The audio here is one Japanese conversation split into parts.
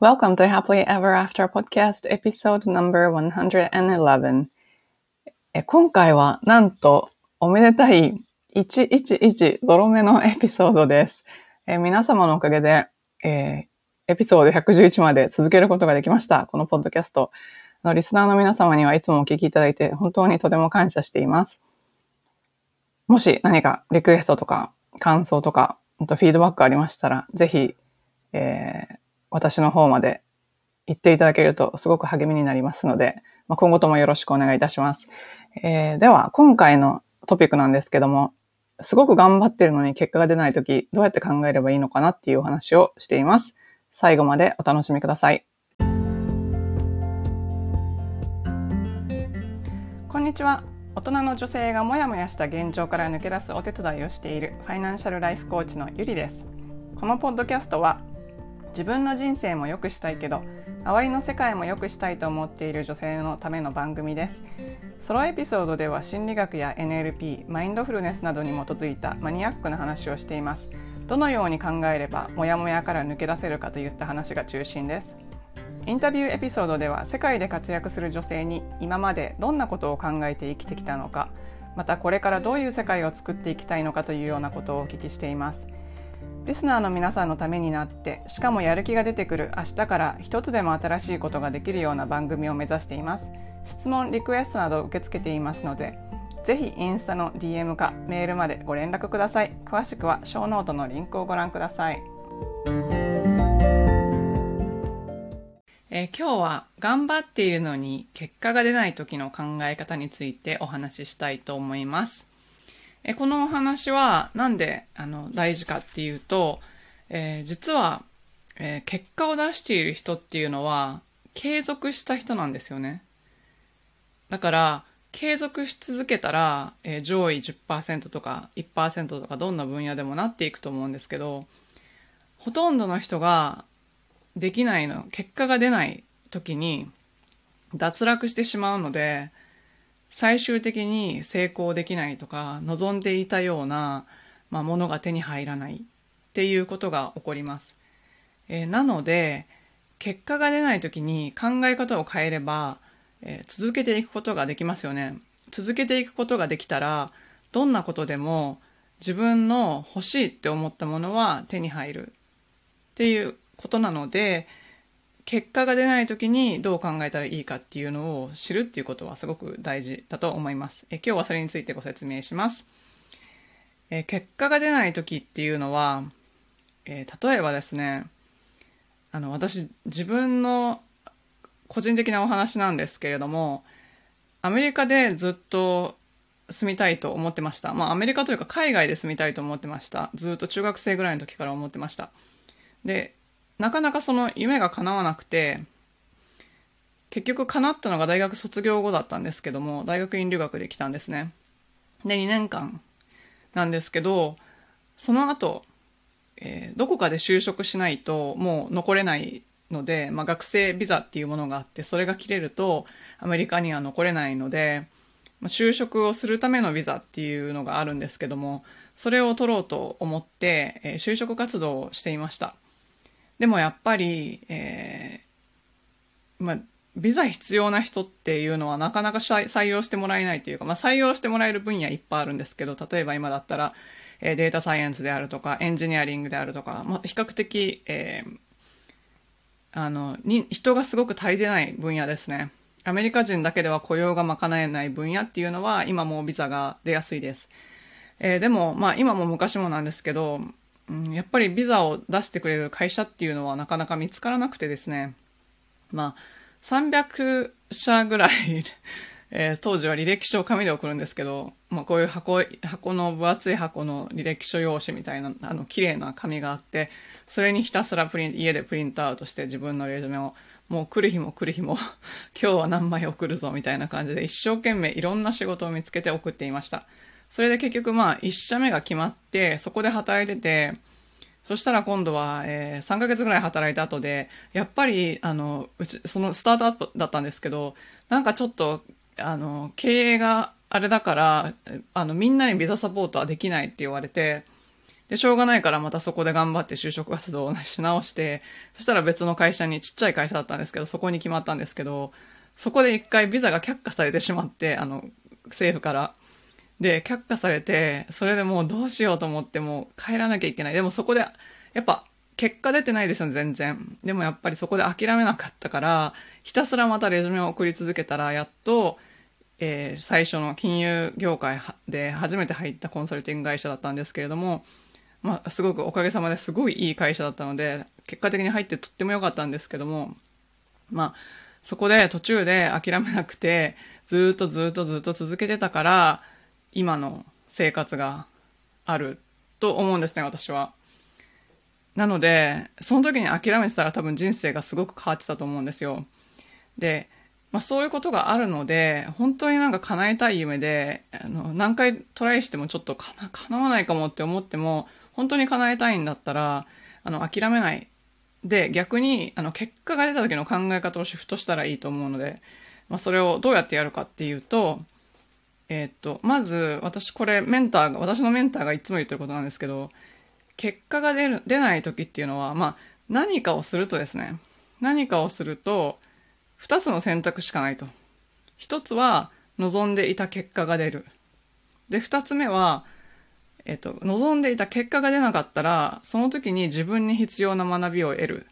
Welcome to Happily Ever After Podcast Episode Number 111え今回はなんとおめでたい111ゾロ目のエピソードです。え皆様のおかげで、えーエピソード111まで続けることができました。このポッドキャスト。のリスナーの皆様にはいつもお聞きいただいて本当にとても感謝しています。もし何かリクエストとか感想とか、とフィードバックありましたら、ぜひ、えー私の方まで言っていただけるとすごく励みになりますので、まあ、今後ともよろしくお願いいたします。えーでは、今回のトピックなんですけども、すごく頑張ってるのに結果が出ないとき、どうやって考えればいいのかなっていうお話をしています。最後までお楽しみください。こんにちは。大人の女性がモヤモヤした現状から抜け出すお手伝いをしているファイナンシャルライフコーチのゆりです。このポッドキャストは自分の人生も良くしたいけど周りの世界も良くしたいと思っている女性のための番組です。ソロエピソードでは心理学や NLP マインドフルネスなどに基づいたマニアックな話をしています。どのように考えればモヤモヤから抜け出せるかといった話が中心です。インタビューエピソードでは世界で活躍する女性に今までどんなことを考えて生きてきたのかまたこれからどういう世界を作っていきたいのかというようなことをお聞きしています。リスナーの皆さんのためになってしかもやる気が出てくる明日から一つでも新しいことができるような番組を目指しています。質問リクエストなど受け付けていますのでぜひインスタの DM かメールまでご連絡ください。詳しくはショーノートのリンクをご覧ください。えー今日は頑張っているのに結果が出ない時の考え方についてお話ししたいと思います。えこのお話はなんであの大事かっていうと、えー実は、えー結果を出している人っていうのは継続した人なんですよね。だから継続し続けたら、えー上位10%とか1%とかどんな分野でもなっていくと思うんですけどほとんどの人ができないの結果が出ない時に脱落してしまうので最終的に成功できないとか望んでいたような、まあ、ものが手に入らないっていうことが起こります、えーなので結果が出ない時に考え方を変えれば、えー続けていくことができますよね。続けていくことができたらどんなことでも自分の欲しいって思ったものは手に入るっていうことなので結果が出ない時にどう考えたらいいかっていうのを知るっていうことはすごく大事だと思います。え今日はそれについてご説明します。え結果が出ない時っていうのは、えー例えばですね、あの私自分の個人的なお話なんですけれども、アメリカでずっと住みたいと思ってました。まあアメリカというか海外で住みたいと思ってました。ずっと中学生ぐらいの時から思ってました。で、なかなかその夢が叶わなくて、結局叶ったのが大学卒業後だったんですけども、大学院留学で来たんですね。で、2年間なんですけど、その後、えーどこかで就職しないともう残れないので、まあ、学生ビザっていうものがあって、それが切れるとアメリカには残れないので、まあ就職をするためのビザっていうのがあるんですけども、それを取ろうと思って、えー就職活動をしていました。でもやっぱり、えーまあ、ビザ必要な人っていうのはなかなか採用してもらえないというか、まあ、採用してもらえる分野いっぱいあるんですけど、例えば今だったら、えーデータサイエンスであるとか、エンジニアリングであるとか、まあ、比較的、えーあの、に、人がすごく足りてない分野ですね。アメリカ人だけでは雇用が賄えない分野っていうのは、今もビザが出やすいです。えーでも、まあ今も昔もなんですけど、うん、やっぱりビザを出してくれる会社っていうのはなかなか見つからなくてですね、まあ、300社ぐらい、えー当時は履歴書を紙で送るんですけど、まあこういう箱、箱の分厚い箱の履歴書用紙みたいな、あの、綺麗な紙があって、それにひたすらプリン、家でプリントアウトして自分のレジュメを、もう来る日も来る日も、今日は何枚送るぞみたいな感じで一生懸命いろんな仕事を見つけて送っていました。それで結局まあ1社目が決まって、そこで働いてて、そしたら今度は、えー3ヶ月ぐらい働いた後で、やっぱり、あの、うち、そのスタートアップだったんですけど、なんかちょっと、あの、経営があれだから、あの、みんなにビザサポートはできないって言われて、で、しょうがないからまたそこで頑張って就職活動をし直して、そしたら別の会社に、ちっちゃい会社だったんですけど、そこに決まったんですけど、そこで一回ビザが却下されてしまって、あの、政府から。で、却下されて、それでもうどうしようと思ってもう帰らなきゃいけない。でもそこで、やっぱ、結果出てないですよ、全然。でもやっぱりそこで諦めなかったから、ひたすらまたレジュメを送り続けたら、やっと、えー、最初の金融業界で初めて入ったコンサルティング会社だったんですけれども、まあ、すごくおかげさまですごいいい会社だったので、結果的に入ってとっても良かったんですけども、まあ、そこで途中で諦めなくて、ずっとずっとずっと続けてたから、今の生活があると思うんですね、私は。なので、その時に諦めてたら多分人生がすごく変わってたと思うんですよ。で、まあそういうことがあるので、本当になんか叶えたい夢で、あの、何回トライしてもちょっと叶わないかもって思っても、本当に叶えたいんだったら、あの、諦めない。で、逆に、あの、結果が出た時の考え方をシフトしたらいいと思うので、まあ、それをどうやってやるかっていうと、えー、っと、まず、私これ、メンターが、私のメンターがいつも言ってることなんですけど、結果が出る、出ない時っていうのは、まあ、何かをするとですね、何かをすると、二つの選択しかないと。一つは、望んでいた結果が出る。で、二つ目は、えっと、望んでいた結果が出なかったら、その時に自分に必要な学びを得る。っ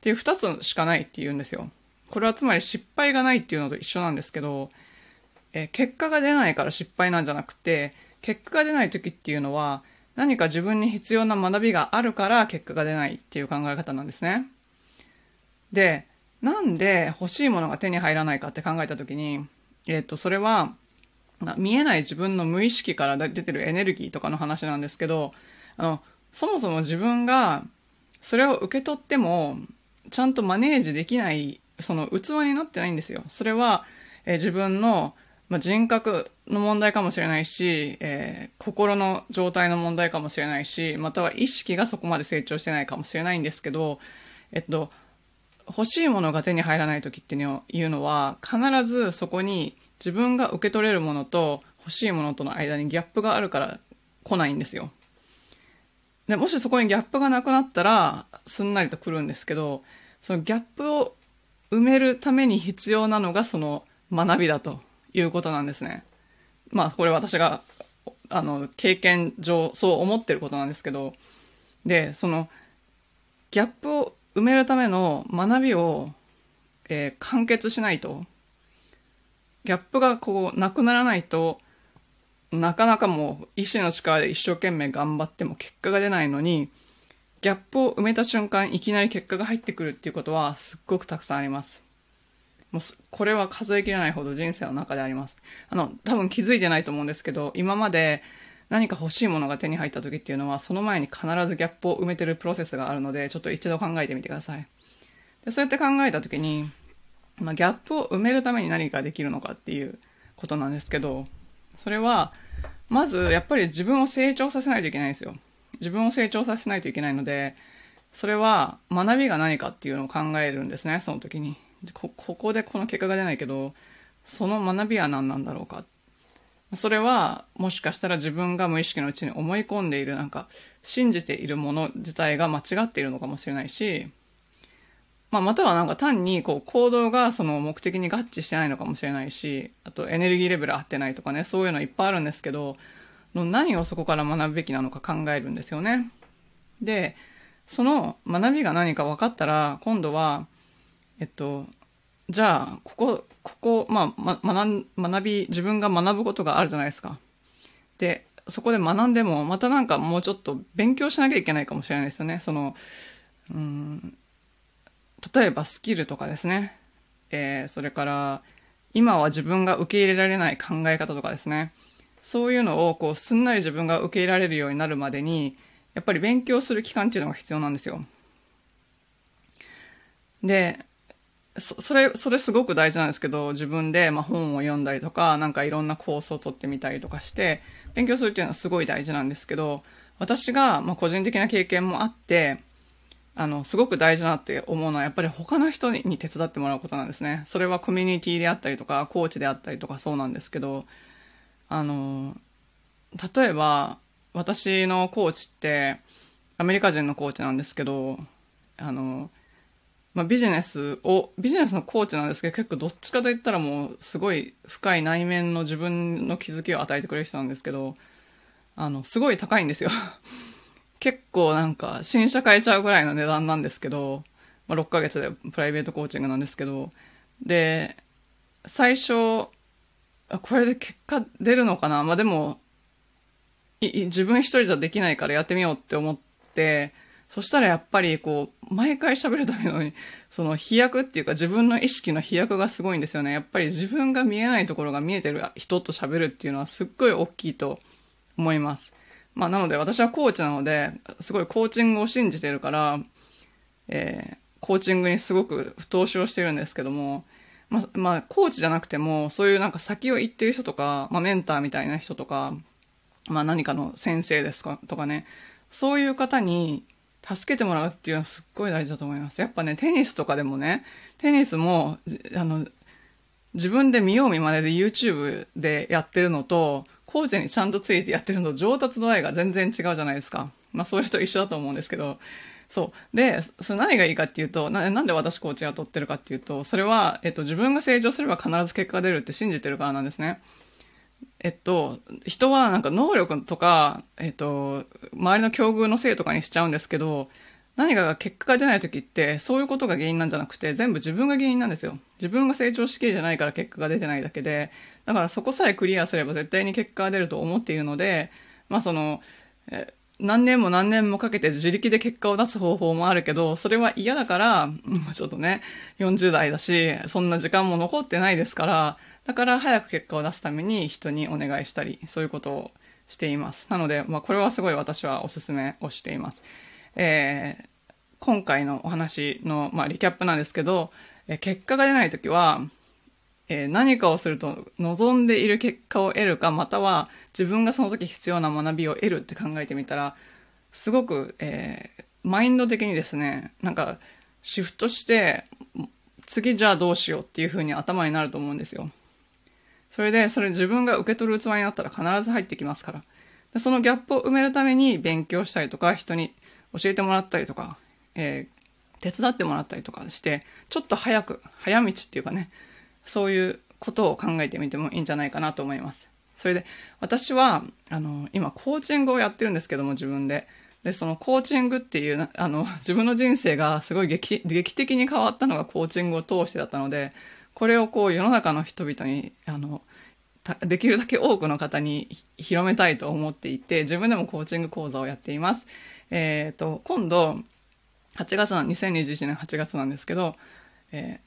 ていう二つしかないって言うんですよ。これはつまり失敗がないっていうのと一緒なんですけど、え結果が出ないから失敗なんじゃなくて、結果が出ない時っていうのは、何か自分に必要な学びがあるから結果が出ないっていう考え方なんですね。で、なんで欲しいものが手に入らないかって考えた時に、えっ、と、それは、見えない自分の無意識から出てるエネルギーとかの話なんですけど、あの、そもそも自分がそれを受け取っても、ちゃんとマネージできない、その器になってないんですよ。それは、え自分の、ま人格の問題かもしれないし、えー、心の状態の問題かもしれないし、または意識がそこまで成長してないかもしれないんですけど、えっと、欲しいものが手に入らない時っていうのは、必ずそこに自分が受け取れるものと欲しいものとの間にギャップがあるから来ないんですよ。で、もしそこにギャップがなくなったら、すんなりと来るんですけど、そのギャップを埋めるために必要なのがその学びだということなんですね。まあ、これ私が、あの、経験上そう思ってることなんですけど、で、その、ギャップを埋めるための学びを、えー、完結しないと、ギャップがこう、なくならないと、なかなかもう、意志の力で一生懸命頑張っても結果が出ないのに、ギャップを埋めた瞬間、いきなり結果が入ってくるっていうことは、すっごくたくさんあります。もう、これは数えきれないほど人生の中であります。あの、多分気づいてないと思うんですけど、今まで何か欲しいものが手に入った時っていうのは、その前に必ずギャップを埋めてるプロセスがあるので、ちょっと一度考えてみてください。でそうやって考えた時に、まあ、ギャップを埋めるために何ができるのかっていうことなんですけど、それは、まずやっぱり自分を成長させないといけないんですよ。自分を成長させないといけないので、それは学びが何かっていうのを考えるんですね、その時に。ここでこの結果が出ないけど、その学びは何なんだろうか。それは、もしかしたら自分が無意識のうちに思い込んでいる、なんか、信じているもの自体が間違っているのかもしれないし、まあ、またはなんか単にこう行動がその目的に合致してないのかもしれないし、あとエネルギーレベル合ってないとかね、そういうのいっぱいあるんですけど、何をそこから学ぶべきなのか考えるんですよね。で、その学びが何か分かったら、今度は、えっと、じゃあ、ここ、ここ、まあ、ま、学び、自分が学ぶことがあるじゃないですか。で、そこで学んでも、またなんかもうちょっと勉強しなきゃいけないかもしれないですよね。その、うん、例えばスキルとかですね。えー、それから、今は自分が受け入れられない考え方とかですね。そういうのを、こう、すんなり自分が受け入れられるようになるまでに、やっぱり勉強する期間っていうのが必要なんですよ。で、そそれ、それすごく大事なんですけど、自分でまあ本を読んだりとか、なんかいろんなコースを取ってみたりとかして、勉強するっていうのはすごい大事なんですけど、私がまあ個人的な経験もあって、あの、すごく大事だなって思うのは、やっぱり他の人に手伝ってもらうことなんですね。それはコミュニティであったりとか、コーチであったりとかそうなんですけど、あの、例えば、私のコーチってアメリカ人のコーチなんですけど、あの、まあ、ビジネスを、ビジネスのコーチなんですけど、結構どっちかと言ったらもうすごい深い内面の自分の気づきを与えてくれる人なんですけど、あの、すごい高いんですよ。結構なんか新車買えちゃうぐらいの値段なんですけど、まあ、6ヶ月でプライベートコーチングなんですけど、で、最初、これで結果出るのかな？まあ、でも、自分一人じゃできないからやってみようって思って、そしたらやっぱりこう、毎回喋るためのに、その飛躍っていうか自分の意識の飛躍がすごいんですよね。やっぱり自分が見えないところが見えてる人と喋るっていうのはすっごい大きいと思います。まあなので私はコーチなので、すごいコーチングを信じてるから、えー、コーチングにすごく投資をしてるんですけども、まあ、まあ、コーチじゃなくても、そういうなんか先を行ってる人とか、まあ、メンターみたいな人とか、まあ、何かの先生ですかとかね、そういう方に助けてもらうっていうのはすっごい大事だと思います。やっぱね、テニスとかでもね、テニスも、あの、自分で見よう見まねで YouTube でやってるのと、コーチにちゃんとついてやってるのと上達度合いが全然違うじゃないですか。まあ、それと一緒だと思うんですけど、そう。で、それ何がいいかっていうと、なんで私コーチが取ってるかっていうと、それは、えっと、自分が成長すれば必ず結果が出るって信じてるからなんですね。えっと、人はなんか能力とか、えっと、周りの境遇のせいとかにしちゃうんですけど、何かが結果が出ない時って、そういうことが原因なんじゃなくて、全部自分が原因なんですよ。自分が成長しきれてないから結果が出てないだけで、だからそこさえクリアすれば絶対に結果が出ると思っているので、まあその、え何年も何年もかけて自力で結果を出す方法もあるけど、それは嫌だから、ちょっとね、40代だし、そんな時間も残ってないですから、だから早く結果を出すために人にお願いしたり、そういうことをしています。なので、まあ、これはすごい私はおすすめをしています。えー、今回のお話の、まあ、リキャップなんですけど、え結果が出ないときは、えー、何かをすると望んでいる結果を得るか、または自分がその時必要な学びを得るって考えてみたら、すごく、えー、マインド的にですね、なんか、シフトして、次じゃあどうしようっていう風に頭になると思うんですよ。それで、それ自分が受け取る器になったら必ず入ってきますから。でそのギャップを埋めるために勉強したりとか、人に教えてもらったりとか、えー、手伝ってもらったりとかして、ちょっと早く、早道っていうかね、そういうことを考えてみてもいいんじゃないかなと思います。それで、私は、あの、今、コーチングをやってるんですけども、自分で。で、そのコーチングっていう、あの、自分の人生がすごい劇劇的に変わったのがコーチングを通してだったので、これをこう世の中の人々にあのできるだけ多くの方に広めたいと思っていて自分でもコーチング講座をやっています。えっ、ー、と今度8月の2021年8月なんですけど、え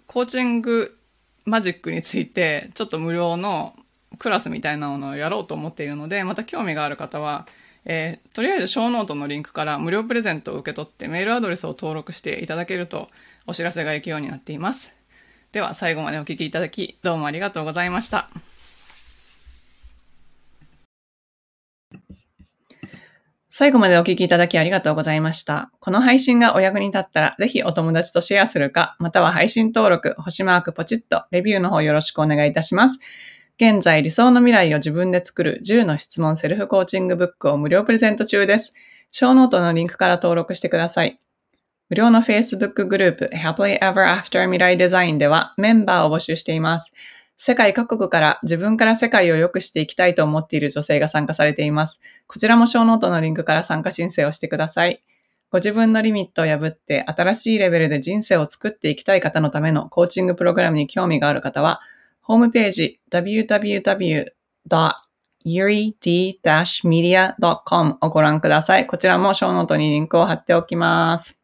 ー、コーチングマジックについてちょっと無料のクラスみたいなものをやろうと思っているのでまた興味がある方はえー、とりあえずショーノートのリンクから無料プレゼントを受け取ってメールアドレスを登録していただけるとお知らせが行くようになっています。では最後までお聴きいただき、どうもありがとうございました。最後までお聞きいただきありがとうございました。この配信がお役に立ったら、ぜひお友達とシェアするか、または配信登録、星マークポチッと、レビューの方よろしくお願いいたします。現在、理想の未来を自分で作る10の質問セルフコーチングブックを無料プレゼント中です。ショーノートのリンクから登録してください。無料の Facebook グループ Happily Ever After 未来デザインではメンバーを募集しています。世界各国から自分から世界を良くしていきたいと思っている女性が参加されています。こちらもショーノートのリンクから参加申請をしてください。ご自分のリミットを破って新しいレベルで人生を作っていきたい方のためのコーチングプログラムに興味がある方は、ホームページ www.yuri-media.com をご覧ください。こちらも小ノートにリンクを貼っておきます。